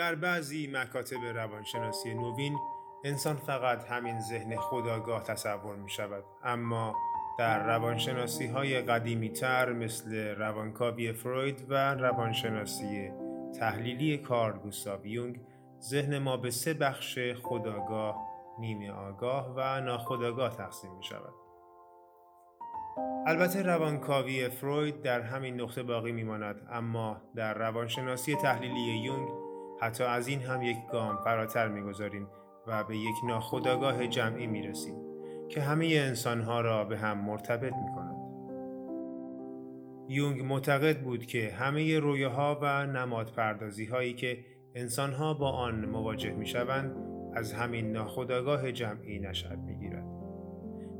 در بعضی مکاتب روانشناسی نوین انسان فقط همین ذهن خداگاه تصور می شود اما در روانشناسی های قدیمی تر مثل روانکاوی فروید و روانشناسی تحلیلی کار گوستاو یونگ ذهن ما به سه بخش خداگاه، نیمه آگاه و ناخداگاه تقسیم می شود. البته روانکاوی فروید در همین نقطه باقی میماند اما در روانشناسی تحلیلی یونگ حتی از این هم یک گام فراتر می‌گذاریم و به یک ناخودآگاه جمعی می‌رسیم که همه انسانها را به هم مرتبط می کند. یونگ معتقد بود که همه رویاها و نماد پردازی هایی که انسانها با آن مواجه می شوند از همین ناخودآگاه جمعی نشد می گیرد.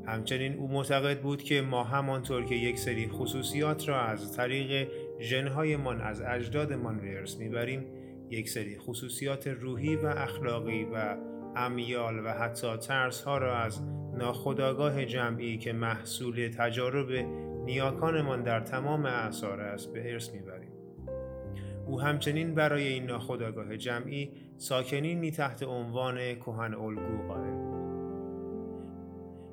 همچنین او معتقد بود که ما همانطور که یک سری خصوصیات را از طریق ژنهایمان از اجدادمان به ارث می‌بریم یک سری خصوصیات روحی و اخلاقی و امیال و حتی ترس ها را از ناخداگاه جمعی که محصول تجارب نیاکانمان در تمام اعثار است به ارث می‌بریم. او همچنین برای این ناخداگاه جمعی ساکنینی تحت عنوان کهن الگو قائل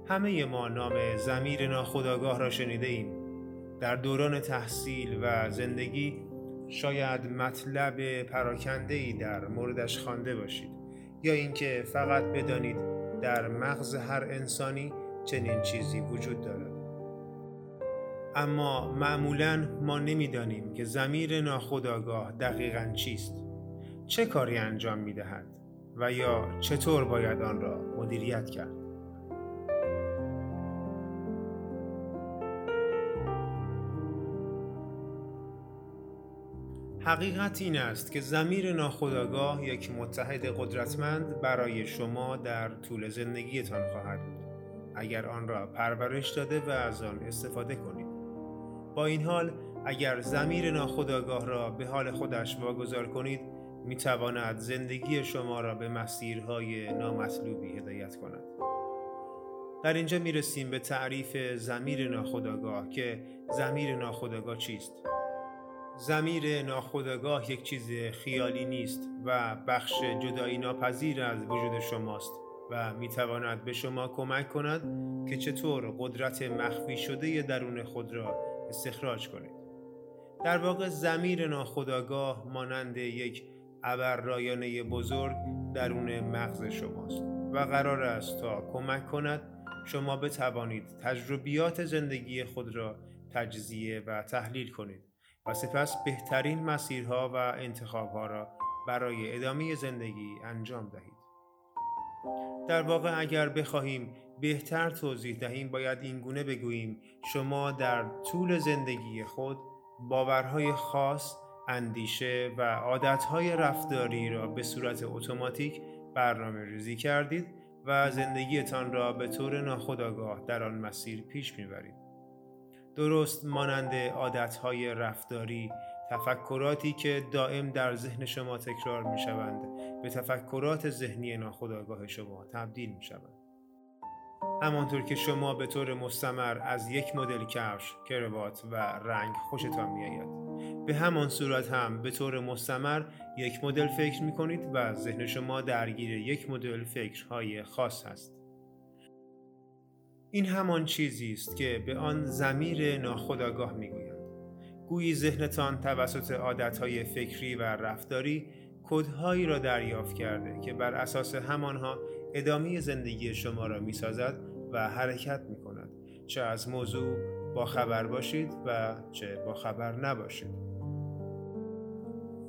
همه ما نام زمیر ناخداگاه را شنیده ایم. در دوران تحصیل و زندگی شاید مطلب پراکنده ای در موردش خوانده باشید یا اینکه فقط بدانید در مغز هر انسانی چنین چیزی وجود دارد. اما معمولا ما نمی‌دانیم که زمیر ناخودآگاه دقیقا چیست. چه کاری انجام می دهد و یا چطور باید آن را مدیریت کرد. حقیقت این است که زمیر ناخودآگاه یک متحد قدرتمند برای شما در طول زندگیتان خواهد بود. اگر آن را پرورش داده و از آن استفاده کنید. با این حال اگر زمیر ناخودآگاه را به حال خودش واگذار کنید می تواند زندگی شما را به مسیرهای نامطلوبی هدایت کند. در اینجا می رسیم به تعریف زمیر ناخودآگاه که زمیر ناخودآگاه چیست؟ زمیر ناخودآگاه یک چیز خیالی نیست و بخش جدایی ناپذیر از وجود شماست و می تواند به شما کمک کند که چطور قدرت مخفی شده درون خود را استخراج کنید. در واقع زمیر ناخودآگاه مانند یک ابر رایانه بزرگ درون مغز شماست و قرار است تا کمک کند شما بتوانید تجربیات زندگی خود را تجزیه و تحلیل کنید و سپس بهترین مسیرها و انتخابها را برای ادامه زندگی انجام دهید. در واقع اگر بخواهیم بهتر توضیح دهیم باید این گونه بگوییم شما در طول زندگی خود باورهای خاص، اندیشه و عادتهای رفتاری را به صورت اتوماتیک برنامه ریزی کردید و زندگیتان را به طور ناخودآگاه در آن مسیر پیش می‌برید. درست مانند عادتهای رفتاری تفکراتی که دائم در ذهن شما تکرار می شوند به تفکرات ذهنی ناخودآگاه شما تبدیل می شوند. همانطور که شما به طور مستمر از یک مدل کفش، کروات و رنگ خوشتان می آید. به همان صورت هم به طور مستمر یک مدل فکر می کنید و ذهن شما درگیر یک مدل فکرهای خاص هست. این همان چیزی است که به آن زمیر ناخودآگاه می‌گویند. گویی ذهنتان توسط عادتهای فکری و رفتاری کدهایی را دریافت کرده که بر اساس همانها ادامه زندگی شما را می‌سازد و حرکت می کند چه از موضوع با خبر باشید و چه با خبر نباشید.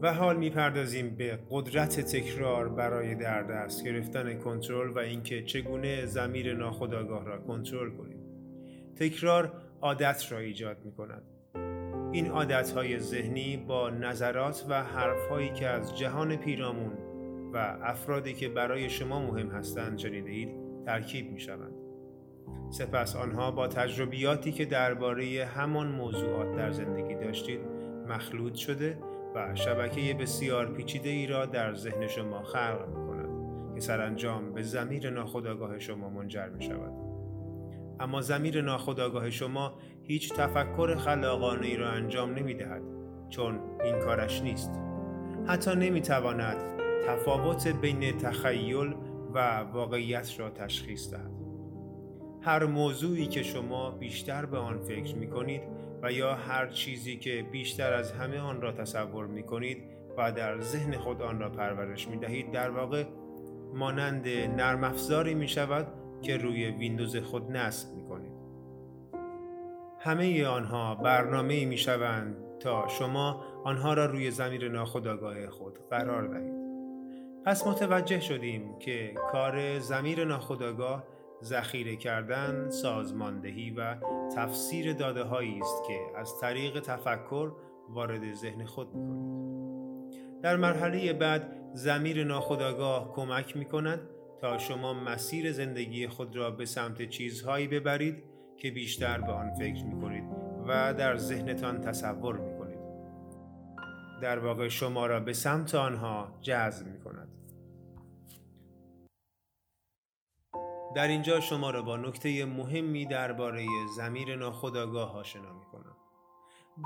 و حال می‌پردازیم به قدرت تکرار برای در دست گرفتن کنترل و اینکه چگونه زمیر ناخودآگاه را کنترل کنیم. تکرار عادت را ایجاد می کند. این عادت های ذهنی با نظرات و حرف هایی که از جهان پیرامون و افرادی که برای شما مهم هستند شنیده اید ترکیب می شوند. سپس آنها با تجربیاتی که درباره همان موضوعات در زندگی داشتید مخلوط شده و شبکه بسیار پیچیده ای را در ذهن شما خلق می کند که سرانجام به زمیر ناخودآگاه شما منجر می شود. اما زمیر ناخودآگاه شما هیچ تفکر خلاقانه ای را انجام نمی دهد چون این کارش نیست. حتی نمی تواند تفاوت بین تخیل و واقعیت را تشخیص دهد. هر موضوعی که شما بیشتر به آن فکر می کنید و یا هر چیزی که بیشتر از همه آن را تصور می کنید و در ذهن خود آن را پرورش می دهید در واقع مانند نرم افزاری می شود که روی ویندوز خود نصب می کنید. همه آنها برنامه می شوند تا شما آنها را روی زمیر ناخودآگاه خود قرار دهید. پس متوجه شدیم که کار زمیر ناخودآگاه ذخیره کردن، سازماندهی و تفسیر داده هایی است که از طریق تفکر وارد ذهن خود می کنید. در مرحله بعد زمیر ناخودآگاه کمک می کند تا شما مسیر زندگی خود را به سمت چیزهایی ببرید که بیشتر به آن فکر می کنید و در ذهنتان تصور می کنید. در واقع شما را به سمت آنها جذب می کند. در اینجا شما را با نکته مهمی درباره زمیر ناخودآگاه آشنا می کنم.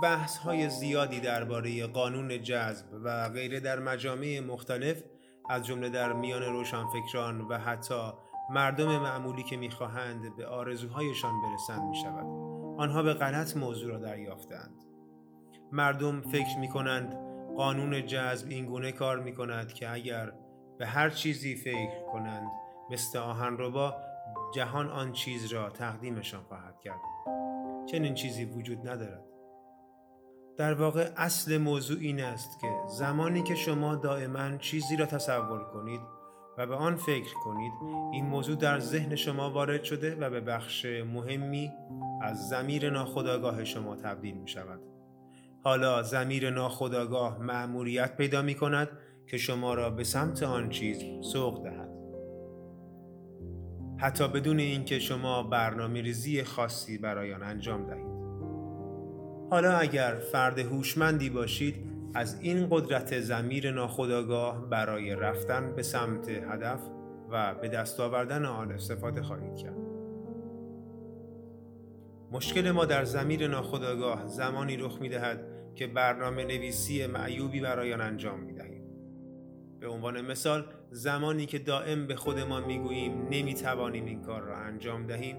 بحث های زیادی درباره قانون جذب و غیره در مجامع مختلف از جمله در میان روشنفکران و حتی مردم معمولی که می‌خواهند به آرزوهایشان برسند می شود. آنها به غلط موضوع را دریافتند. مردم فکر می کنند قانون جذب اینگونه کار می کند که اگر به هر چیزی فکر کنند مثل آهنربا جهان آن چیز را تقدیمشان خواهد کرد. چنین چیزی وجود ندارد. در واقع اصل موضوع این است که زمانی که شما دائما چیزی را تصور کنید و به آن فکر کنید این موضوع در ذهن شما وارد شده و به بخش مهمی از زمیر ناخودآگاه شما تبدیل می شود. حالا زمیر ناخودآگاه مأموریت پیدا می کند که شما را به سمت آن چیز سوق دهد. حتی بدون اینکه شما برنامه ریزی خاصی برای آن انجام دهید حالا اگر فرد هوشمندی باشید از این قدرت زمیر ناخودآگاه برای رفتن به سمت هدف و به دست آوردن آن استفاده خواهید کرد مشکل ما در زمیر ناخودآگاه زمانی رخ می دهد که برنامه نویسی معیوبی برای آن انجام می دهیم. به عنوان مثال زمانی که دائم به خودمان می‌گوییم نمی‌توانیم این کار را انجام دهیم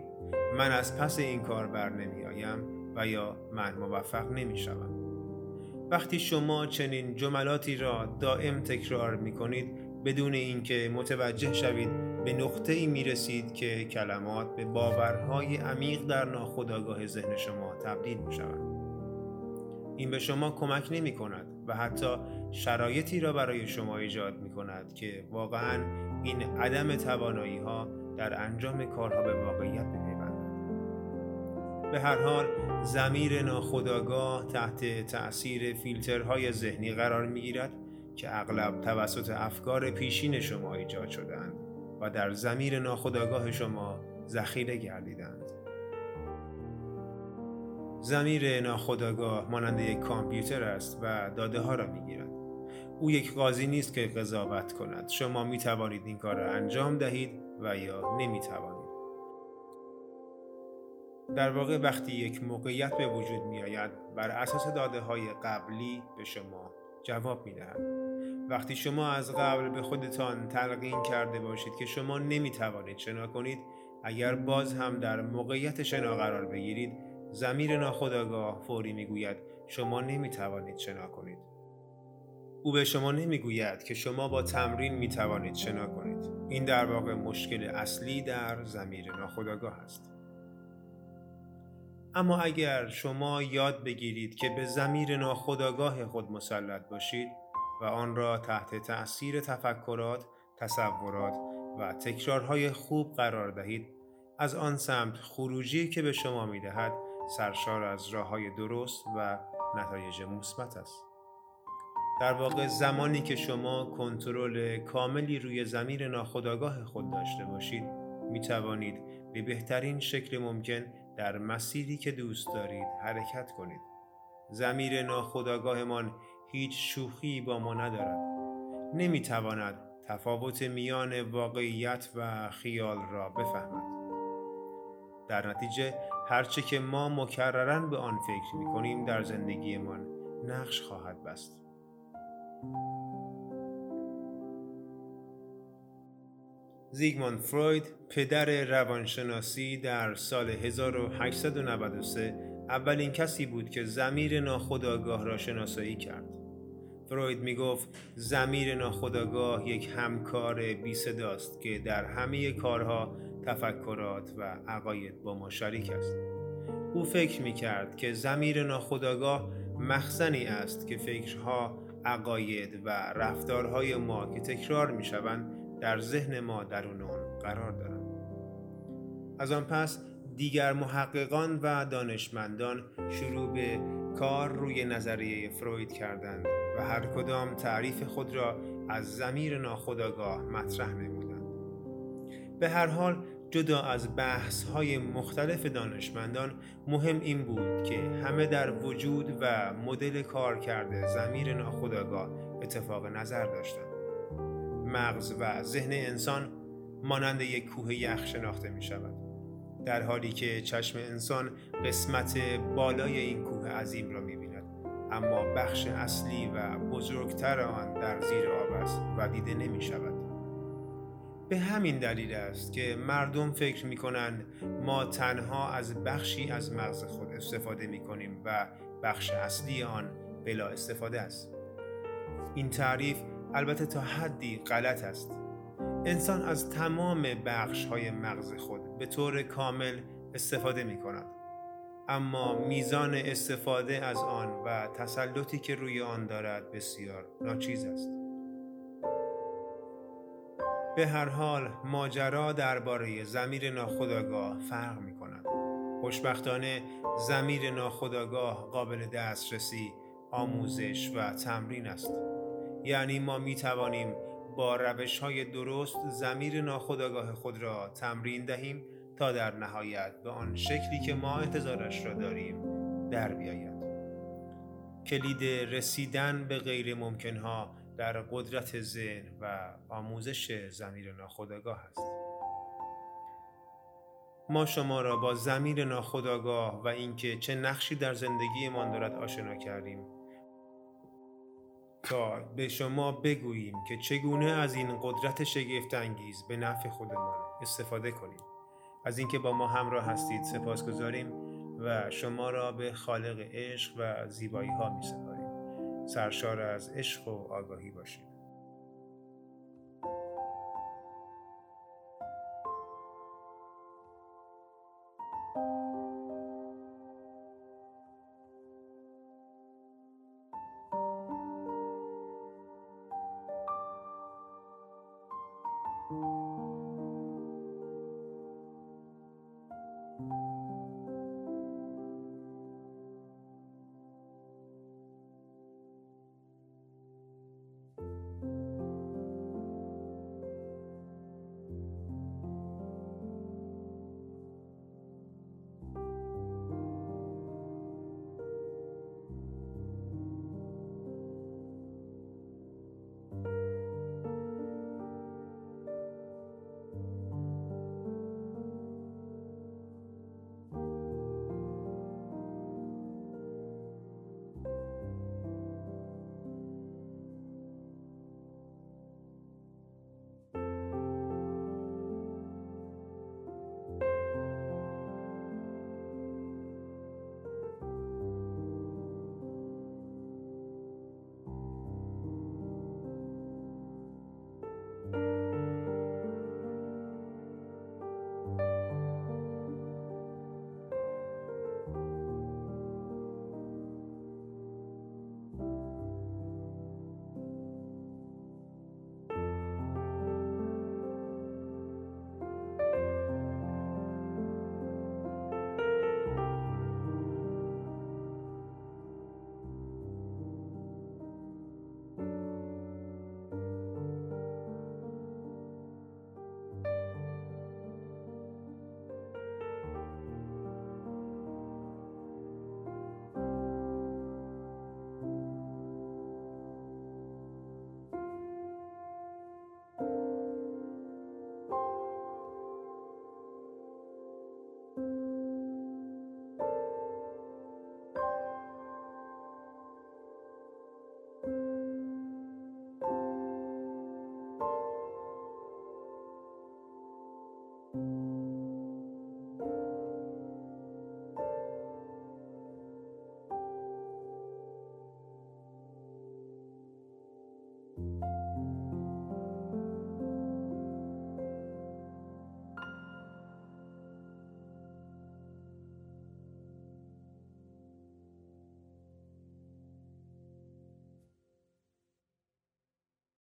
من از پس این کار بر نمیآیم و یا من موفق نمی‌شوم وقتی شما چنین جملاتی را دائم تکرار می کنید بدون اینکه متوجه شوید به نقطه ای می رسید که کلمات به باورهای عمیق در ناخودآگاه ذهن شما تبدیل می شوند. این به شما کمک نمی کند و حتی شرایطی را برای شما ایجاد می کند که واقعا این عدم توانایی ها در انجام کارها به واقعیت بپیوندد به هر حال زمیر ناخودآگاه تحت تأثیر فیلترهای ذهنی قرار می گیرد که اغلب توسط افکار پیشین شما ایجاد شدند و در زمیر ناخودآگاه شما ذخیره گردیدند زمیر ناخودآگاه مانند یک کامپیوتر است و داده ها را می گیرد. او یک قاضی نیست که قضاوت کند. شما می توانید این کار را انجام دهید و یا نمی توانید. در واقع وقتی یک موقعیت به وجود می آید بر اساس داده های قبلی به شما جواب می دهد. وقتی شما از قبل به خودتان تلقین کرده باشید که شما نمی توانید شنا کنید اگر باز هم در موقعیت شنا قرار بگیرید زمیر ناخداگاه فوری می‌گوید شما نمی‌توانید شنا کنید. او به شما نمی‌گوید که شما با تمرین می توانید شنا کنید. این در واقع مشکل اصلی در زمیر ناخداگاه است. اما اگر شما یاد بگیرید که به زمیر ناخداگاه خود مسلط باشید و آن را تحت تأثیر تفکرات، تصورات و تکرارهای خوب قرار دهید از آن سمت خروجی که به شما می دهد سرشار از راه های درست و نتایج مثبت است. در واقع زمانی که شما کنترل کاملی روی زمیر ناخودآگاه خود داشته باشید می توانید به بهترین شکل ممکن در مسیری که دوست دارید حرکت کنید. زمیر ناخودآگاهمان هیچ شوخی با ما ندارد. نمی تواند تفاوت میان واقعیت و خیال را بفهمد. در نتیجه هرچه که ما مکررن به آن فکر می کنیم در زندگیمان نقش خواهد بست زیگموند فروید پدر روانشناسی در سال 1893 اولین کسی بود که زمیر ناخودآگاه را شناسایی کرد. فروید می گفت زمیر ناخودآگاه یک همکار بی صداست که در همه کارها تفکرات و عقاید با ما شریک است. او فکر می کرد که زمیر ناخودآگاه مخزنی است که فکرها، عقاید و رفتارهای ما که تکرار می شوند در ذهن ما درون آن قرار دارند. از آن پس دیگر محققان و دانشمندان شروع به کار روی نظریه فروید کردند و هر کدام تعریف خود را از زمیر ناخودآگاه مطرح نمودند. به هر حال جدا از بحث های مختلف دانشمندان مهم این بود که همه در وجود و مدل کار کرده زمیر ناخودآگاه اتفاق نظر داشتند. مغز و ذهن انسان مانند یک کوه یخ شناخته می شود. در حالی که چشم انسان قسمت بالای این کوه عظیم را می بیند. اما بخش اصلی و بزرگتر آن در زیر آب است و دیده نمی شود. به همین دلیل است که مردم فکر می کنند ما تنها از بخشی از مغز خود استفاده می کنیم و بخش اصلی آن بلا استفاده است. این تعریف البته تا حدی غلط است. انسان از تمام بخش های مغز خود به طور کامل استفاده می کند. اما میزان استفاده از آن و تسلطی که روی آن دارد بسیار ناچیز است. به هر حال ماجرا درباره زمیر ناخودآگاه فرق می کند. خوشبختانه زمیر ناخودآگاه قابل دسترسی، آموزش و تمرین است. یعنی ما می توانیم با روش های درست زمیر ناخودآگاه خود را تمرین دهیم تا در نهایت به آن شکلی که ما انتظارش را داریم در بیاید. کلید رسیدن به غیر ممکنها در قدرت ذهن و آموزش زمیر ناخودآگاه است. ما شما را با زمیر ناخودآگاه و اینکه چه نقشی در زندگیمان دارد آشنا کردیم. تا به شما بگوییم که چگونه از این قدرت شگفت انگیز به نفع خودمان استفاده کنیم. از اینکه با ما همراه هستید سپاس گذاریم و شما را به خالق عشق و زیبایی ها می سپاریم سرشار از عشق و آگاهی باشید.